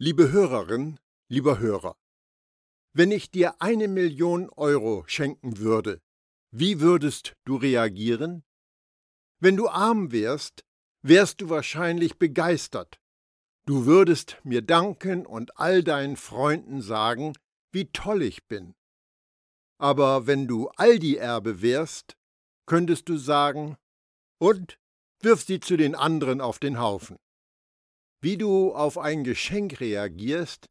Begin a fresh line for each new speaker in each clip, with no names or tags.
Liebe Hörerin, lieber Hörer, wenn ich dir eine Million Euro schenken würde, wie würdest du reagieren? Wenn du arm wärst, wärst du wahrscheinlich begeistert. Du würdest mir danken und all deinen Freunden sagen, wie toll ich bin. Aber wenn du Aldi-Erbe wärst, könntest du sagen, und wirf sie zu den anderen auf den Haufen. Wie du auf ein Geschenk reagierst,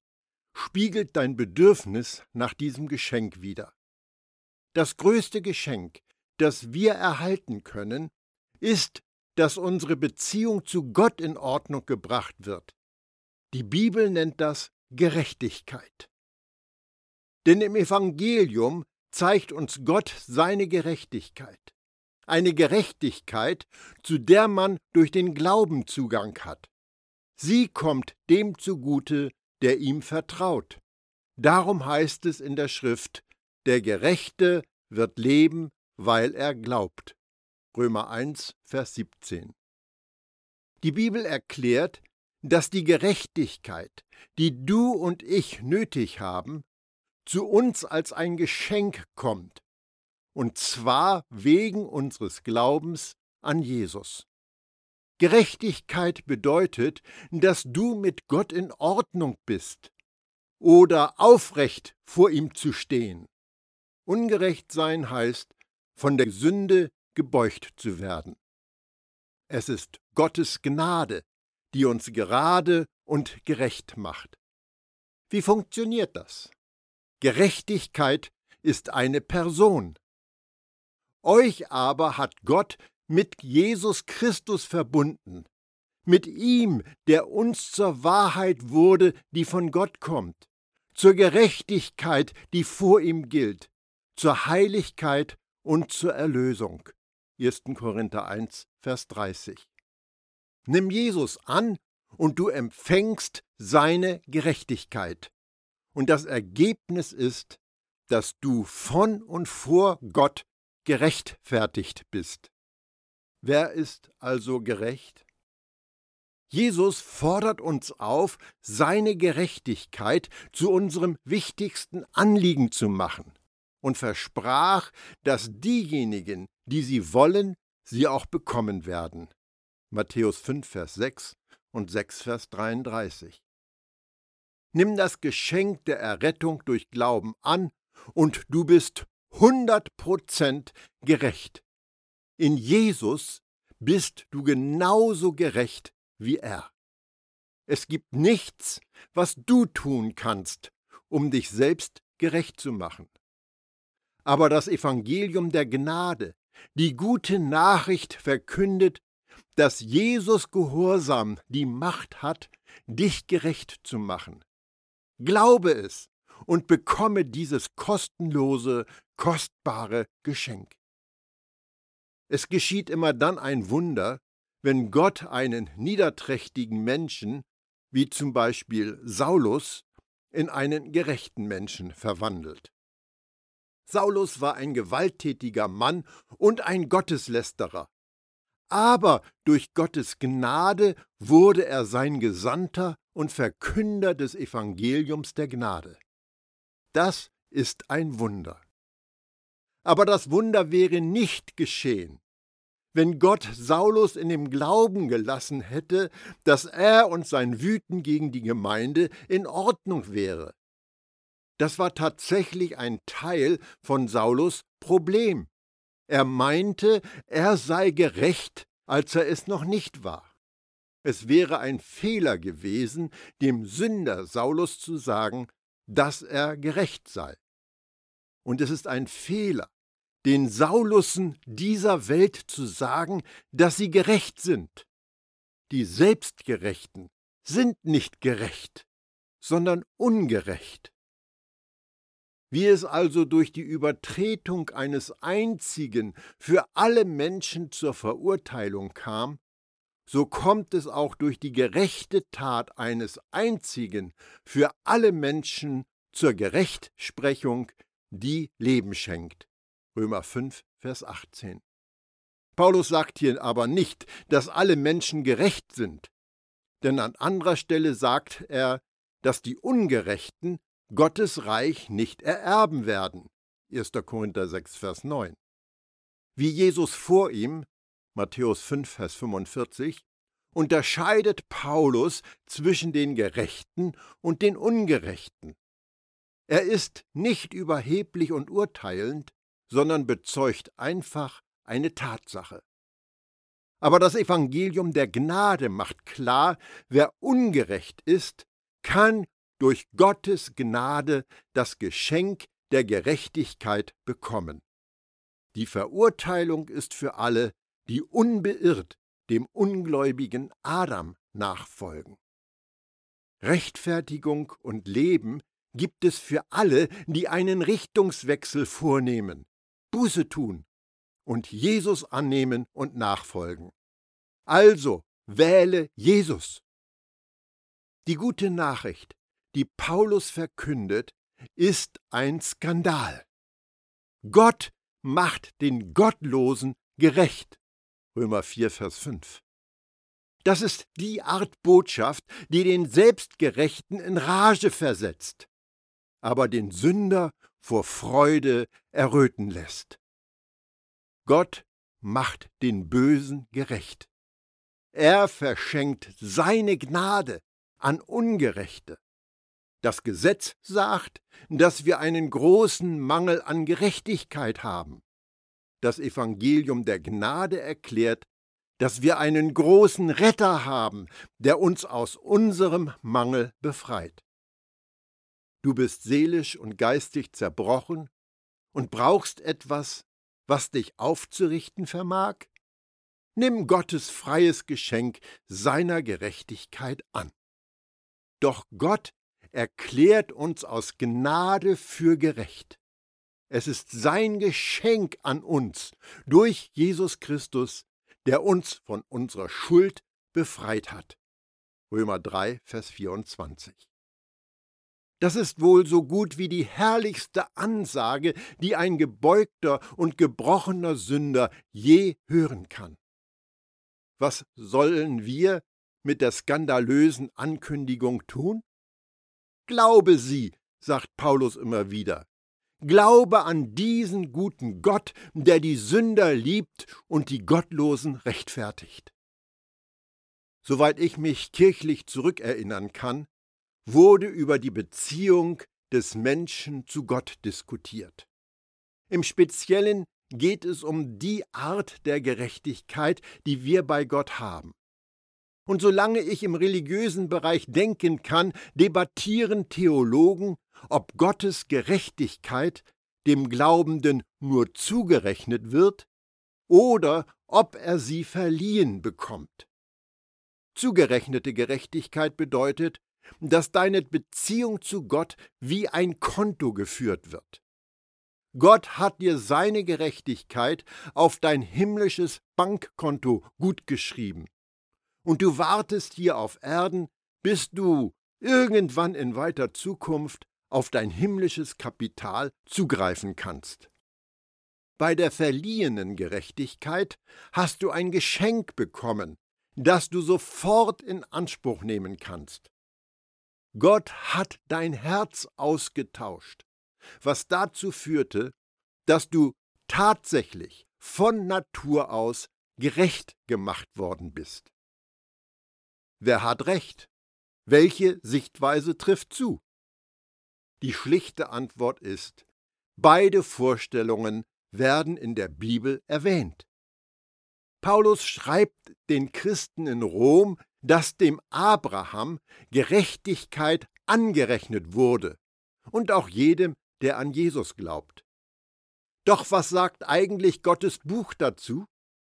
spiegelt dein Bedürfnis nach diesem Geschenk wider. Das größte Geschenk, das wir erhalten können, ist, dass unsere Beziehung zu Gott in Ordnung gebracht wird. Die Bibel nennt das Gerechtigkeit. Denn im Evangelium zeigt uns Gott seine Gerechtigkeit. Eine Gerechtigkeit, zu der man durch den Glauben Zugang hat. Sie kommt dem zugute, der ihm vertraut. Darum heißt es in der Schrift, der Gerechte wird leben, weil er glaubt. Römer 1, Vers 17. Die Bibel erklärt, dass die Gerechtigkeit, die du und ich nötig haben, zu uns als ein Geschenk kommt, und zwar wegen unseres Glaubens an Jesus. Gerechtigkeit bedeutet, dass du mit Gott in Ordnung bist oder aufrecht vor ihm zu stehen. Ungerecht sein heißt, von der Sünde gebeugt zu werden. Es ist Gottes Gnade, die uns gerade und gerecht macht. Wie funktioniert das? Gerechtigkeit ist eine Person. Euch aber hat Gott mit Jesus Christus verbunden, mit ihm, der uns zur Wahrheit wurde, die von Gott kommt, zur Gerechtigkeit, die vor ihm gilt, zur Heiligkeit und zur Erlösung. 1. Korinther 1, Vers 30. Nimm Jesus an und du empfängst seine Gerechtigkeit. Und das Ergebnis ist, dass du von und vor Gott gerechtfertigt bist. Wer ist also gerecht? Jesus fordert uns auf, seine Gerechtigkeit zu unserem wichtigsten Anliegen zu machen und versprach, dass diejenigen, die sie wollen, sie auch bekommen werden. Matthäus 5, Vers 6 und 6, Vers 33. Nimm das Geschenk der Errettung durch Glauben an und du bist 100% gerecht. In Jesus bist du genauso gerecht wie er. Es gibt nichts, was du tun kannst, um dich selbst gerecht zu machen. Aber das Evangelium der Gnade, die gute Nachricht verkündet, dass Jesus Gehorsam die Macht hat, dich gerecht zu machen. Glaube es und bekomme dieses kostenlose, kostbare Geschenk. Es geschieht immer dann ein Wunder, wenn Gott einen niederträchtigen Menschen, wie zum Beispiel Saulus, in einen gerechten Menschen verwandelt. Saulus war ein gewalttätiger Mann und ein Gotteslästerer. Aber durch Gottes Gnade wurde er sein Gesandter und Verkünder des Evangeliums der Gnade. Das ist ein Wunder. Aber das Wunder wäre nicht geschehen, wenn Gott Saulus in dem Glauben gelassen hätte, dass er und sein Wüten gegen die Gemeinde in Ordnung wäre. Das war tatsächlich ein Teil von Saulus Problem. Er meinte, er sei gerecht, als er es noch nicht war. Es wäre ein Fehler gewesen, dem Sünder Saulus zu sagen, dass er gerecht sei. Und es ist ein Fehler, den Saulussen dieser Welt zu sagen, dass sie gerecht sind. Die Selbstgerechten sind nicht gerecht, sondern ungerecht. Wie es also durch die Übertretung eines einzigen für alle Menschen zur Verurteilung kam, so kommt es auch durch die gerechte Tat eines einzigen für alle Menschen zur Gerechtsprechung, die Leben schenkt. Römer 5, Vers 18. Paulus sagt hier aber nicht, dass alle Menschen gerecht sind, denn an anderer Stelle sagt er, dass die Ungerechten Gottes Reich nicht ererben werden. 1. Korinther 6, Vers 9. Wie Jesus vor ihm, Matthäus 5, Vers 45, unterscheidet Paulus zwischen den Gerechten und den Ungerechten. Er ist nicht überheblich und urteilend, sondern bezeugt einfach eine Tatsache. Aber das Evangelium der Gnade macht klar, wer ungerecht ist, kann durch Gottes Gnade das Geschenk der Gerechtigkeit bekommen. Die Verurteilung ist für alle, die unbeirrt dem ungläubigen Adam nachfolgen. Rechtfertigung und Leben gibt es für alle, die einen Richtungswechsel vornehmen, Buße tun und Jesus annehmen und nachfolgen. Also wähle Jesus. Die gute Nachricht, die Paulus verkündet, ist ein Skandal. Gott macht den Gottlosen gerecht. Römer 4, Vers 5. Das ist die Art Botschaft, die den Selbstgerechten in Rage versetzt, aber den Sünder vor Freude erröten lässt. Gott macht den Bösen gerecht. Er verschenkt seine Gnade an Ungerechte. Das Gesetz sagt, dass wir einen großen Mangel an Gerechtigkeit haben. Das Evangelium der Gnade erklärt, dass wir einen großen Retter haben, der uns aus unserem Mangel befreit. Du bist seelisch und geistig zerbrochen und brauchst etwas, was dich aufzurichten vermag? Nimm Gottes freies Geschenk seiner Gerechtigkeit an. Doch Gott erklärt uns aus Gnade für gerecht. Es ist sein Geschenk an uns durch Jesus Christus, der uns von unserer Schuld befreit hat. Römer 3, Vers 24. Das ist wohl so gut wie die herrlichste Ansage, die ein gebeugter und gebrochener Sünder je hören kann. Was sollen wir mit der skandalösen Ankündigung tun? Glaube sie, sagt Paulus immer wieder. Glaube an diesen guten Gott, der die Sünder liebt und die Gottlosen rechtfertigt. Soweit ich mich kirchlich zurückerinnern kann, wurde über die Beziehung des Menschen zu Gott diskutiert. Im Speziellen geht es um die Art der Gerechtigkeit, die wir bei Gott haben. Und solange ich im religiösen Bereich denken kann, debattieren Theologen, ob Gottes Gerechtigkeit dem Glaubenden nur zugerechnet wird oder ob er sie verliehen bekommt. Zugerechnete Gerechtigkeit bedeutet, dass deine Beziehung zu Gott wie ein Konto geführt wird. Gott hat dir seine Gerechtigkeit auf dein himmlisches Bankkonto gutgeschrieben und du wartest hier auf Erden, bis du irgendwann in weiter Zukunft auf dein himmlisches Kapital zugreifen kannst. Bei der verliehenen Gerechtigkeit hast du ein Geschenk bekommen, das du sofort in Anspruch nehmen kannst. Gott hat dein Herz ausgetauscht, was dazu führte, dass du tatsächlich von Natur aus gerecht gemacht worden bist. Wer hat recht? Welche Sichtweise trifft zu? Die schlichte Antwort ist, beide Vorstellungen werden in der Bibel erwähnt. Paulus schreibt den Christen in Rom, dass dem Abraham Gerechtigkeit angerechnet wurde und auch jedem, der an Jesus glaubt. Doch was sagt eigentlich Gottes Buch dazu?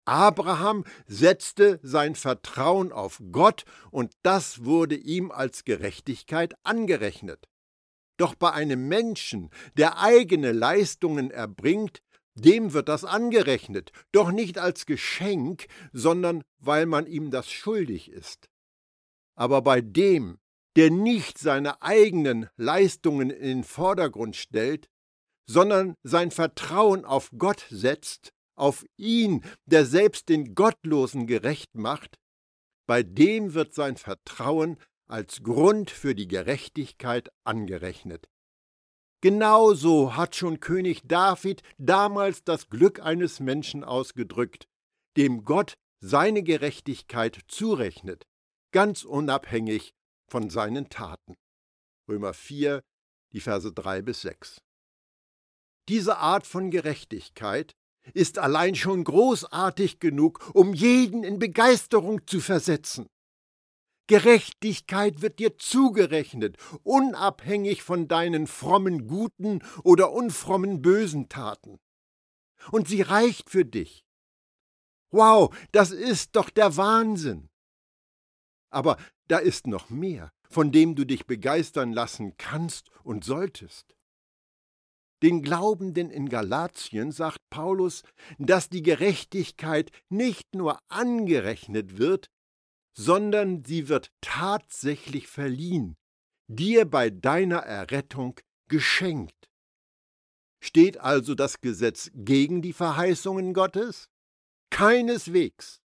Abraham setzte sein Vertrauen auf Gott und das wurde ihm als Gerechtigkeit angerechnet. Doch bei einem Menschen, der eigene Leistungen erbringt, dem wird das angerechnet, doch nicht als Geschenk, sondern weil man ihm das schuldig ist. Aber bei dem, der nicht seine eigenen Leistungen in den Vordergrund stellt, sondern sein Vertrauen auf Gott setzt, auf ihn, der selbst den Gottlosen gerecht macht, bei dem wird sein Vertrauen als Grund für die Gerechtigkeit angerechnet. Genauso hat schon König David damals das Glück eines Menschen ausgedrückt, dem Gott seine Gerechtigkeit zurechnet, ganz unabhängig von seinen Taten. Römer 4, die Verse 3 bis 6. Diese Art von Gerechtigkeit ist allein schon großartig genug, um jeden in Begeisterung zu versetzen. Gerechtigkeit wird dir zugerechnet, unabhängig von deinen frommen guten oder unfrommen bösen Taten. Und sie reicht für dich. Wow, das ist doch der Wahnsinn. Aber da ist noch mehr, von dem du dich begeistern lassen kannst und solltest. Den Glaubenden in Galatien sagt Paulus, dass die Gerechtigkeit nicht nur angerechnet wird, sondern sie wird tatsächlich verliehen, dir bei deiner Errettung geschenkt. Steht also das Gesetz gegen die Verheißungen Gottes? Keineswegs.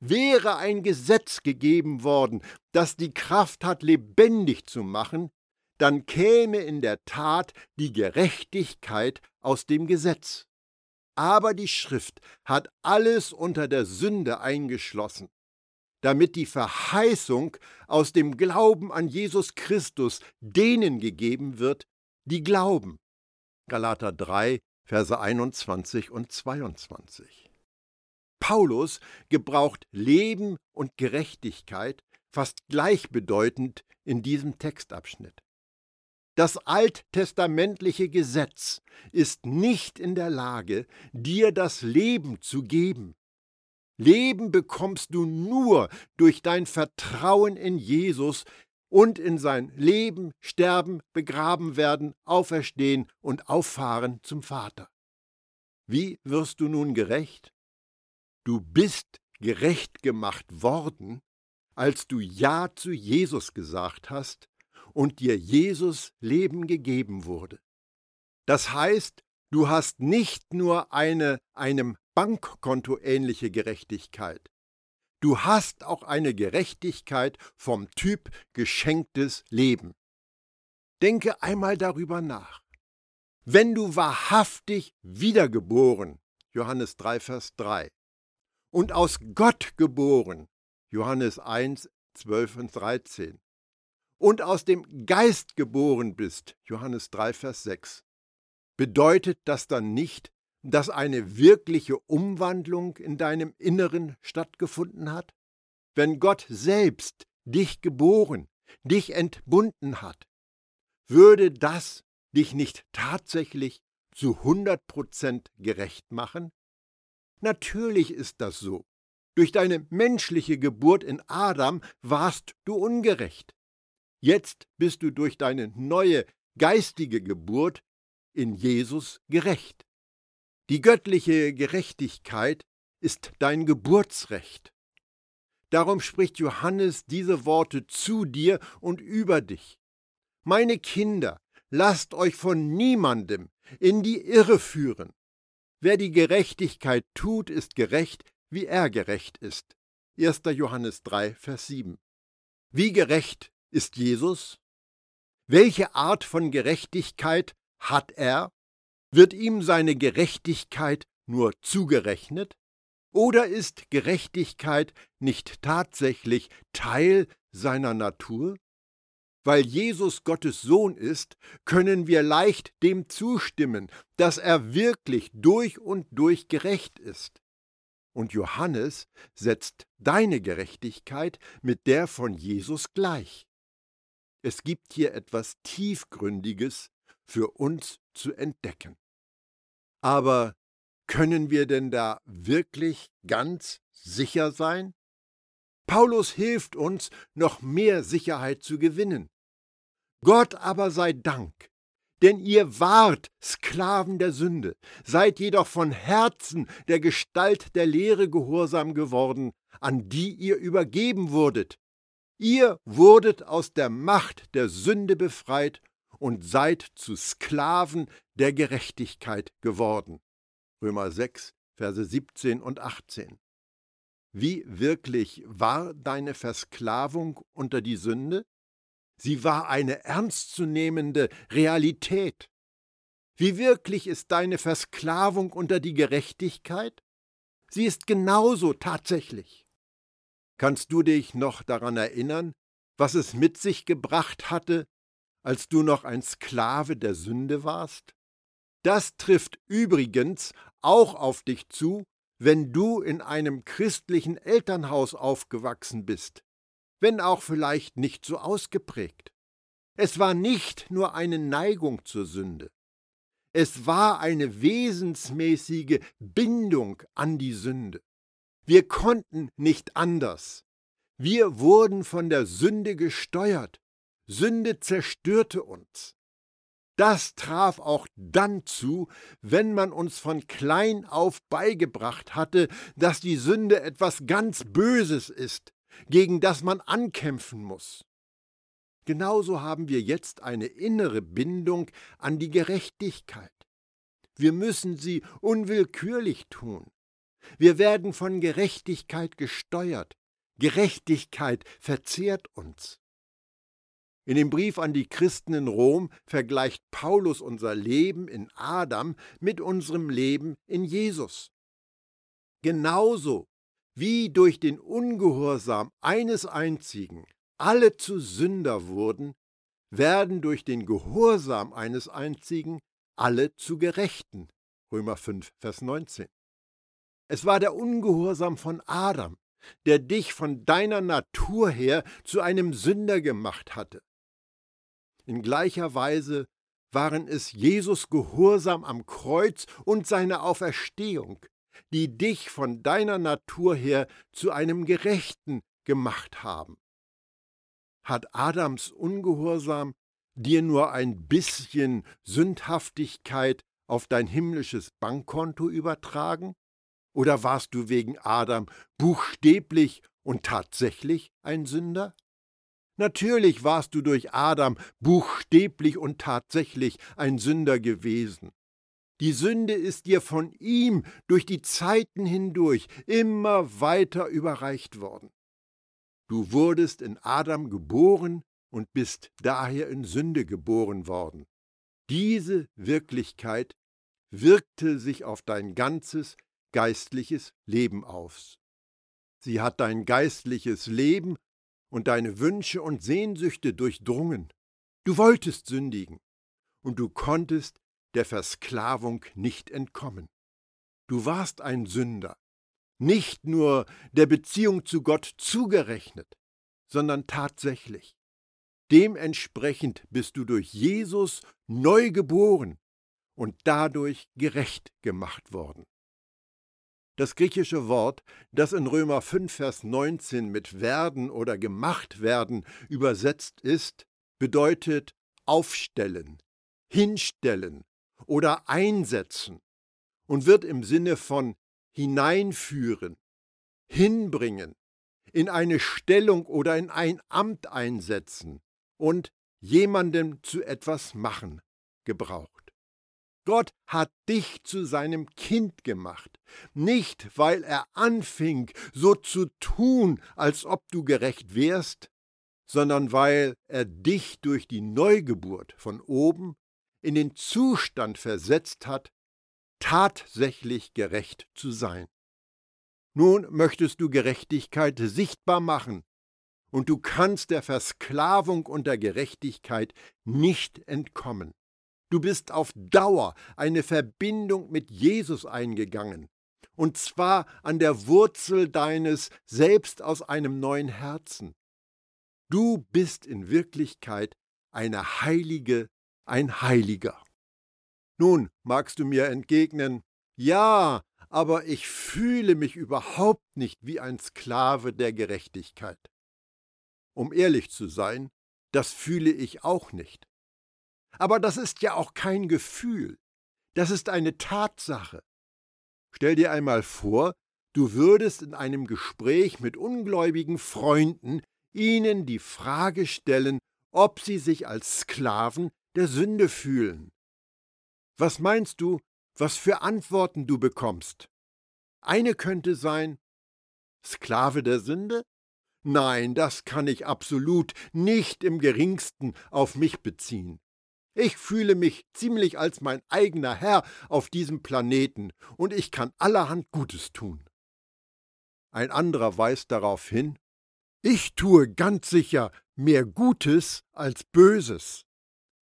Wäre ein Gesetz gegeben worden, das die Kraft hat, lebendig zu machen, dann käme in der Tat die Gerechtigkeit aus dem Gesetz. Aber die Schrift hat alles unter der Sünde eingeschlossen, damit die Verheißung aus dem Glauben an Jesus Christus denen gegeben wird, die glauben. Galater 3, Verse 21 und 22. Paulus gebraucht Leben und Gerechtigkeit fast gleichbedeutend in diesem Textabschnitt. Das alttestamentliche Gesetz ist nicht in der Lage, dir das Leben zu geben. Leben bekommst du nur durch dein Vertrauen in Jesus und in sein Leben, Sterben, begraben werden, auferstehen und auffahren zum Vater. Wie wirst du nun gerecht? Du bist gerecht gemacht worden, als du Ja zu Jesus gesagt hast und dir Jesus Leben gegeben wurde. Das heißt, du hast nicht nur eine einem Bankkonto ähnliche Gerechtigkeit, du hast auch eine Gerechtigkeit vom Typ geschenktes Leben. Denke einmal darüber nach. Wenn du wahrhaftig wiedergeboren, Johannes 3, Vers 3, und aus Gott geboren, Johannes 1, 12 und 13, und aus dem Geist geboren bist, Johannes 3, Vers 6, bedeutet das dann nicht, dass eine wirkliche Umwandlung in deinem Inneren stattgefunden hat? Wenn Gott selbst dich geboren, dich entbunden hat, würde das dich nicht tatsächlich zu 100 Prozent gerecht machen? Natürlich ist das so. Durch deine menschliche Geburt in Adam warst du ungerecht. Jetzt bist du durch deine neue geistige Geburt in Jesus gerecht. Die göttliche Gerechtigkeit ist dein Geburtsrecht. Darum spricht Johannes diese Worte zu dir und über dich. Meine Kinder, lasst euch von niemandem in die Irre führen. Wer die Gerechtigkeit tut, ist gerecht, wie er gerecht ist. 1. Johannes 3, Vers 7. Wie gerecht ist Jesus? Welche Art von Gerechtigkeit hat er? Wird ihm seine Gerechtigkeit nur zugerechnet? Oder ist Gerechtigkeit nicht tatsächlich Teil seiner Natur? Weil Jesus Gottes Sohn ist, können wir leicht dem zustimmen, dass er wirklich durch und durch gerecht ist. Und Johannes setzt deine Gerechtigkeit mit der von Jesus gleich. Es gibt hier etwas Tiefgründiges für uns zu entdecken. Aber können wir denn da wirklich ganz sicher sein? Paulus hilft uns, noch mehr Sicherheit zu gewinnen. Gott aber sei Dank, denn ihr wart Sklaven der Sünde, seid jedoch von Herzen der Gestalt der Lehre gehorsam geworden, an die ihr übergeben wurdet, Ihr wurdet aus der Macht der Sünde befreit und seid zu Sklaven der Gerechtigkeit geworden. Römer 6, Verse 17 und 18. Wie wirklich war deine Versklavung unter die Sünde? Sie war eine ernstzunehmende Realität. Wie wirklich ist deine Versklavung unter die Gerechtigkeit? Sie ist genauso tatsächlich. Kannst du dich noch daran erinnern, was es mit sich gebracht hatte, als du noch ein Sklave der Sünde warst? Das trifft übrigens auch auf dich zu, wenn du in einem christlichen Elternhaus aufgewachsen bist, wenn auch vielleicht nicht so ausgeprägt. Es war nicht nur eine Neigung zur Sünde, es war eine wesensmäßige Bindung an die Sünde. Wir konnten nicht anders. Wir wurden von der Sünde gesteuert. Sünde zerstörte uns. Das traf auch dann zu, wenn man uns von klein auf beigebracht hatte, dass die Sünde etwas ganz Böses ist, gegen das man ankämpfen muss. Genauso haben wir jetzt eine innere Bindung an die Gerechtigkeit. Wir müssen sie unwillkürlich tun. Wir werden von Gerechtigkeit gesteuert. Gerechtigkeit verzehrt uns. In dem Brief an die Christen in Rom vergleicht Paulus unser Leben in Adam mit unserem Leben in Jesus. Genauso wie durch den Ungehorsam eines einzigen alle zu Sünder wurden, werden durch den Gehorsam eines einzigen alle zu Gerechten. Römer 5, Vers 19. Es war der Ungehorsam von Adam, der dich von deiner Natur her zu einem Sünder gemacht hatte. In gleicher Weise waren es Jesus Gehorsam am Kreuz und seine Auferstehung, die dich von deiner Natur her zu einem Gerechten gemacht haben. Hat Adams Ungehorsam dir nur ein bisschen Sündhaftigkeit auf dein himmlisches Bankkonto übertragen? Oder warst du wegen Adam buchstäblich und tatsächlich ein Sünder? Natürlich warst du durch Adam buchstäblich und tatsächlich ein Sünder gewesen. Die Sünde ist dir von ihm durch die Zeiten hindurch immer weiter überreicht worden. Du wurdest in Adam geboren und bist daher in Sünde geboren worden. Diese Wirklichkeit wirkte sich auf dein ganzes geistliches Leben aus. Sie hat dein geistliches Leben und deine Wünsche und Sehnsüchte durchdrungen. Du wolltest sündigen, und du konntest der Versklavung nicht entkommen. Du warst ein Sünder, nicht nur der Beziehung zu Gott zugerechnet, sondern tatsächlich. Dementsprechend bist du durch Jesus neu geboren und dadurch gerecht gemacht worden. Das griechische Wort, das in Römer 5, Vers 19 mit werden oder gemacht werden übersetzt ist, bedeutet aufstellen, hinstellen oder einsetzen und wird im Sinne von hineinführen, hinbringen, in eine Stellung oder in ein Amt einsetzen und jemandem zu etwas machen gebraucht. Gott hat dich zu seinem Kind gemacht, nicht weil er anfing, so zu tun, als ob du gerecht wärst, sondern weil er dich durch die Neugeburt von oben in den Zustand versetzt hat, tatsächlich gerecht zu sein. Nun möchtest du Gerechtigkeit sichtbar machen, und du kannst der Versklavung und der Gerechtigkeit nicht entkommen. Du bist auf Dauer eine Verbindung mit Jesus eingegangen, und zwar an der Wurzel deines selbst aus einem neuen Herzen. Du bist in Wirklichkeit eine Heilige, ein Heiliger. Nun magst du mir entgegnen, ja, aber ich fühle mich überhaupt nicht wie ein Sklave der Gerechtigkeit. Um ehrlich zu sein, das fühle ich auch nicht. Aber das ist ja auch kein Gefühl, das ist eine Tatsache. Stell dir einmal vor, du würdest in einem Gespräch mit ungläubigen Freunden ihnen die Frage stellen, ob sie sich als Sklaven der Sünde fühlen. Was meinst du, was für Antworten du bekommst? Eine könnte sein, Sklave der Sünde? Nein, das kann ich absolut nicht im geringsten auf mich beziehen. Ich fühle mich ziemlich als mein eigener Herr auf diesem Planeten und ich kann allerhand Gutes tun. Ein anderer weist darauf hin, ich tue ganz sicher mehr Gutes als Böses.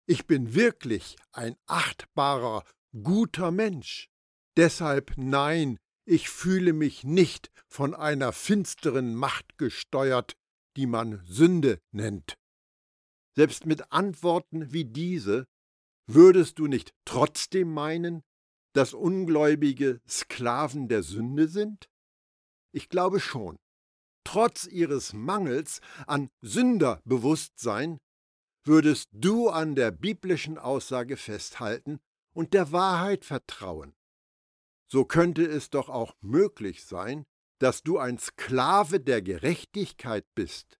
Ich bin wirklich ein achtbarer, guter Mensch. Deshalb nein, ich fühle mich nicht von einer finsteren Macht gesteuert, die man Sünde nennt. Selbst mit Antworten wie diese würdest du nicht trotzdem meinen, dass Ungläubige Sklaven der Sünde sind? Ich glaube schon. Trotz ihres Mangels an Sünderbewusstsein würdest du an der biblischen Aussage festhalten und der Wahrheit vertrauen so könnte es doch auch möglich sein, dass du ein Sklave der Gerechtigkeit bist,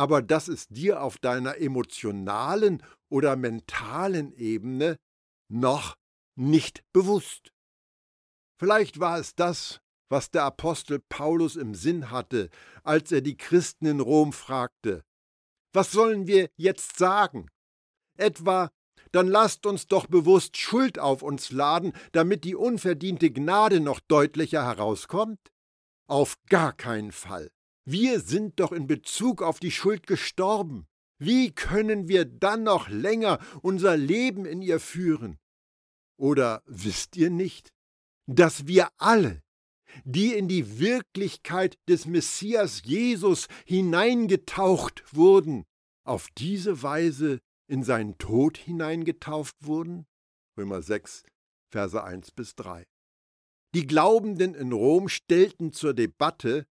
aber das ist dir auf deiner emotionalen oder mentalen Ebene noch nicht bewusst. Vielleicht war es das, was der Apostel Paulus im Sinn hatte, als er die Christen in Rom fragte, was sollen wir jetzt sagen? Etwa, dann lasst uns doch bewusst Schuld auf uns laden, damit die unverdiente Gnade noch deutlicher herauskommt? Auf gar keinen Fall. Wir sind doch in Bezug auf die Schuld gestorben. Wie können wir dann noch länger unser Leben in ihr führen? Oder wisst ihr nicht, dass wir alle, die in die Wirklichkeit des Messias Jesus hineingetaucht wurden, auf diese Weise in seinen Tod hineingetauft wurden? Römer 6, Verse 1 bis 3. Die Glaubenden in Rom stellten zur Debatte,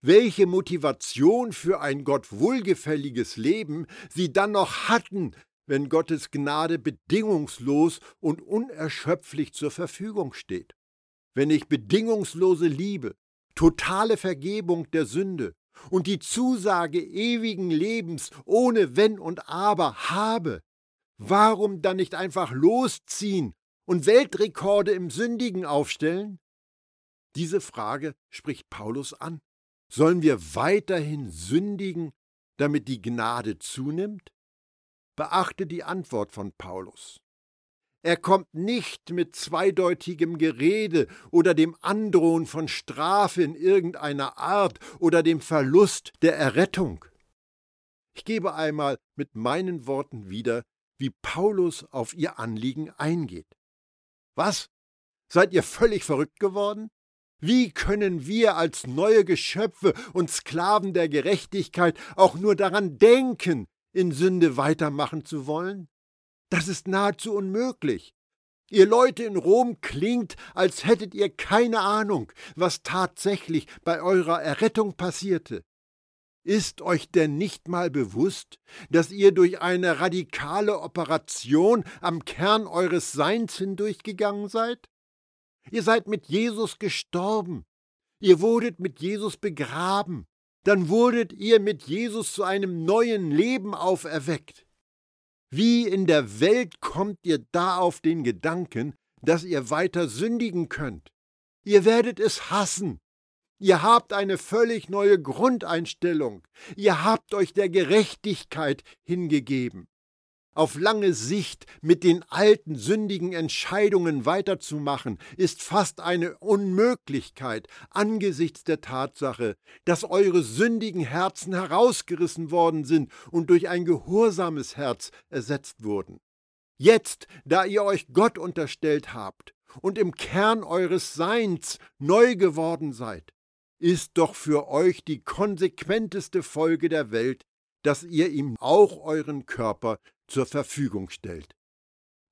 welche Motivation für ein Gott wohlgefälliges Leben sie dann noch hatten, wenn Gottes Gnade bedingungslos und unerschöpflich zur Verfügung steht. Wenn ich bedingungslose Liebe, totale Vergebung der Sünde und die Zusage ewigen Lebens ohne Wenn und Aber habe, warum dann nicht einfach losziehen und Weltrekorde im Sündigen aufstellen? Diese Frage spricht Paulus an. Sollen wir weiterhin sündigen, damit die Gnade zunimmt? Beachte die Antwort von Paulus. Er kommt nicht mit zweideutigem Gerede oder dem Androhen von Strafe in irgendeiner Art oder dem Verlust der Errettung. Ich gebe einmal mit meinen Worten wieder, wie Paulus auf ihr Anliegen eingeht. Was? Seid ihr völlig verrückt geworden? Wie können wir als neue Geschöpfe und Sklaven der Gerechtigkeit auch nur daran denken, in Sünde weitermachen zu wollen? Das ist nahezu unmöglich. Ihr Leute in Rom klingt, als hättet ihr keine Ahnung, was tatsächlich bei eurer Errettung passierte. Ist euch denn nicht mal bewusst, dass ihr durch eine radikale Operation am Kern eures Seins hindurchgegangen seid? Ihr seid mit Jesus gestorben. Ihr wurdet mit Jesus begraben. Dann wurdet ihr mit Jesus zu einem neuen Leben auferweckt. Wie in der Welt kommt ihr da auf den Gedanken, dass ihr weiter sündigen könnt? Ihr werdet es hassen. Ihr habt eine völlig neue Grundeinstellung. Ihr habt euch der Gerechtigkeit hingegeben auf lange Sicht mit den alten sündigen Entscheidungen weiterzumachen, ist fast eine Unmöglichkeit angesichts der Tatsache, dass eure sündigen Herzen herausgerissen worden sind und durch ein gehorsames Herz ersetzt wurden. Jetzt, da ihr euch Gott unterstellt habt und im Kern eures Seins neu geworden seid, ist doch für euch die konsequenteste Folge der Welt, dass ihr ihm auch euren Körper zur Verfügung stellt.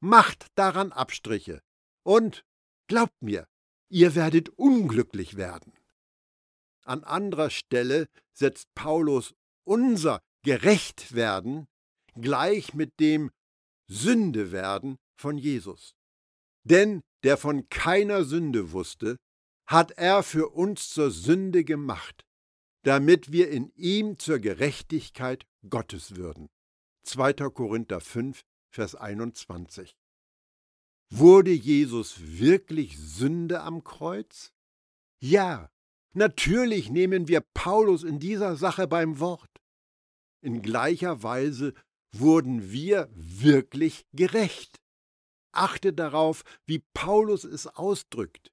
Macht daran Abstriche und glaubt mir, ihr werdet unglücklich werden. An anderer Stelle setzt Paulus unser Gerechtwerden gleich mit dem Sündewerden von Jesus. Denn der von keiner Sünde wusste, hat er für uns zur Sünde gemacht, damit wir in ihm zur Gerechtigkeit Gottes würden. 2. Korinther 5, Vers 21. Wurde Jesus wirklich Sünde am Kreuz? Ja, Natürlich nehmen wir Paulus in dieser Sache beim Wort. In gleicher Weise wurden wir wirklich gerecht. Achte darauf, wie Paulus es ausdrückt.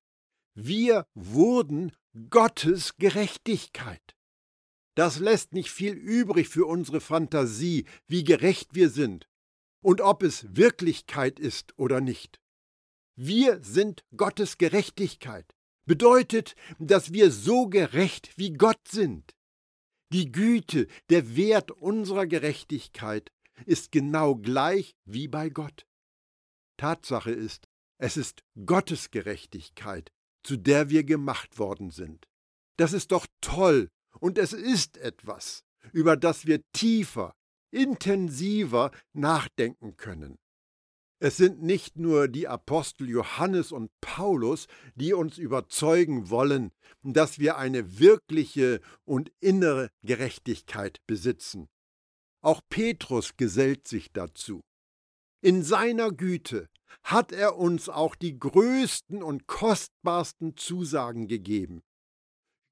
Wir wurden Gottes Gerechtigkeit. Das lässt nicht viel übrig für unsere Fantasie, wie gerecht wir sind und ob es Wirklichkeit ist oder nicht. Wir sind Gottes Gerechtigkeit. Bedeutet, dass wir so gerecht wie Gott sind. Die Güte, der Wert unserer Gerechtigkeit ist genau gleich wie bei Gott. Tatsache ist, es ist Gottes Gerechtigkeit, zu der wir gemacht worden sind. Das ist doch toll und es ist etwas, über das wir tiefer, intensiver nachdenken können. Es sind nicht nur die Apostel Johannes und Paulus, die uns überzeugen wollen, dass wir eine wirkliche und innere Gerechtigkeit besitzen. Auch Petrus gesellt sich dazu. In seiner Güte hat er uns auch die größten und kostbarsten Zusagen gegeben.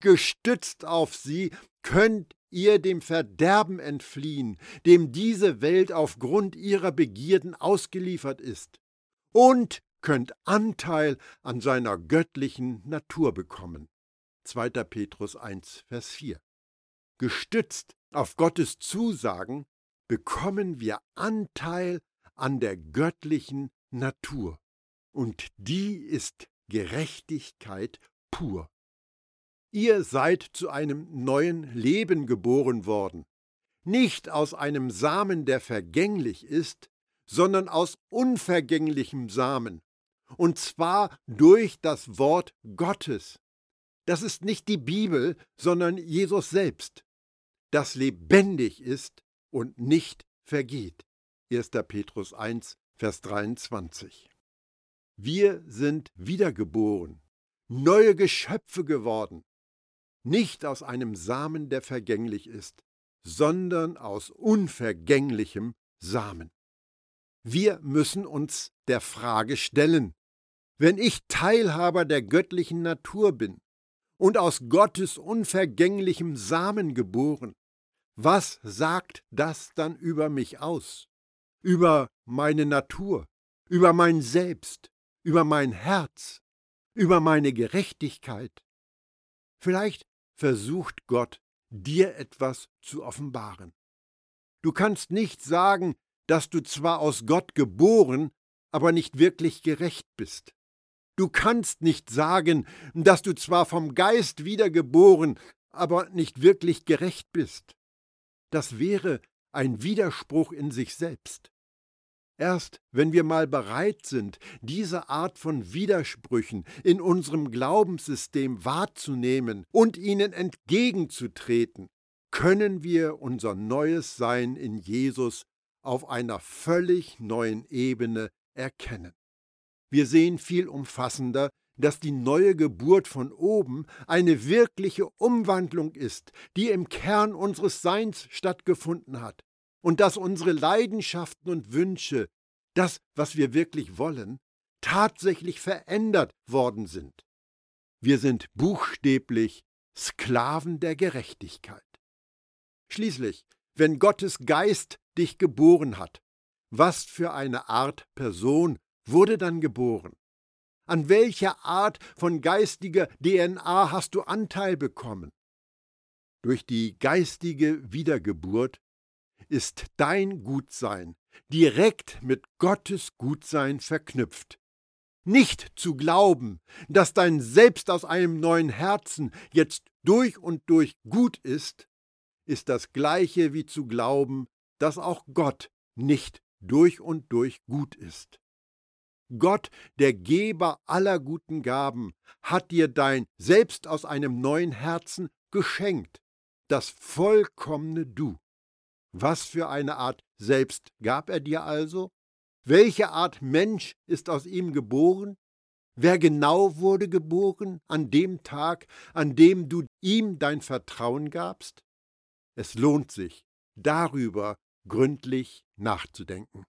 Gestützt auf sie könnt ihr dem Verderben entfliehen, dem diese Welt aufgrund ihrer Begierden ausgeliefert ist, und könnt Anteil an seiner göttlichen Natur bekommen. 2. Petrus 1, Vers 4. Gestützt auf Gottes Zusagen bekommen wir Anteil an der göttlichen Natur, und die ist Gerechtigkeit pur. Ihr seid zu einem neuen Leben geboren worden, nicht aus einem Samen, der vergänglich ist, sondern aus unvergänglichem Samen, und zwar durch das Wort Gottes. Das ist nicht die Bibel, sondern Jesus selbst, das lebendig ist und nicht vergeht. 1. Petrus 1, Vers 23. Wir sind wiedergeboren, neue Geschöpfe geworden, nicht aus einem Samen, der vergänglich ist, sondern aus unvergänglichem Samen. Wir müssen uns der Frage stellen, wenn ich Teilhaber der göttlichen Natur bin und aus Gottes unvergänglichem Samen geboren, was sagt das dann über mich aus? Über meine Natur, über mein Selbst, über mein Herz, über meine Gerechtigkeit? Vielleicht versucht Gott, dir etwas zu offenbaren. Du kannst nicht sagen, dass du zwar aus Gott geboren, aber nicht wirklich gerecht bist. Du kannst nicht sagen, dass du zwar vom Geist wiedergeboren, aber nicht wirklich gerecht bist. Das wäre ein Widerspruch in sich selbst. Erst wenn wir mal bereit sind, diese Art von Widersprüchen in unserem Glaubenssystem wahrzunehmen und ihnen entgegenzutreten, können wir unser neues Sein in Jesus auf einer völlig neuen Ebene erkennen. Wir sehen viel umfassender, dass die neue Geburt von oben eine wirkliche Umwandlung ist, die im Kern unseres Seins stattgefunden hat und dass unsere Leidenschaften und Wünsche, das, was wir wirklich wollen, tatsächlich verändert worden sind. Wir sind buchstäblich Sklaven der Gerechtigkeit. Schließlich, wenn Gottes Geist dich geboren hat, was für eine Art Person wurde dann geboren? An welcher Art von geistiger DNA hast du Anteil bekommen? Durch die geistige Wiedergeburt ist dein Gutsein direkt mit Gottes Gutsein verknüpft. Nicht zu glauben, dass dein Selbst aus einem neuen Herzen jetzt durch und durch gut ist, ist das gleiche wie zu glauben, dass auch Gott nicht durch und durch gut ist. Gott, der Geber aller guten Gaben, hat dir dein Selbst aus einem neuen Herzen geschenkt, das vollkommene Du. Was für eine Art Selbst gab er dir also? Welche Art Mensch ist aus ihm geboren? Wer genau wurde geboren an dem Tag, an dem du ihm dein Vertrauen gabst? Es lohnt sich, darüber gründlich nachzudenken.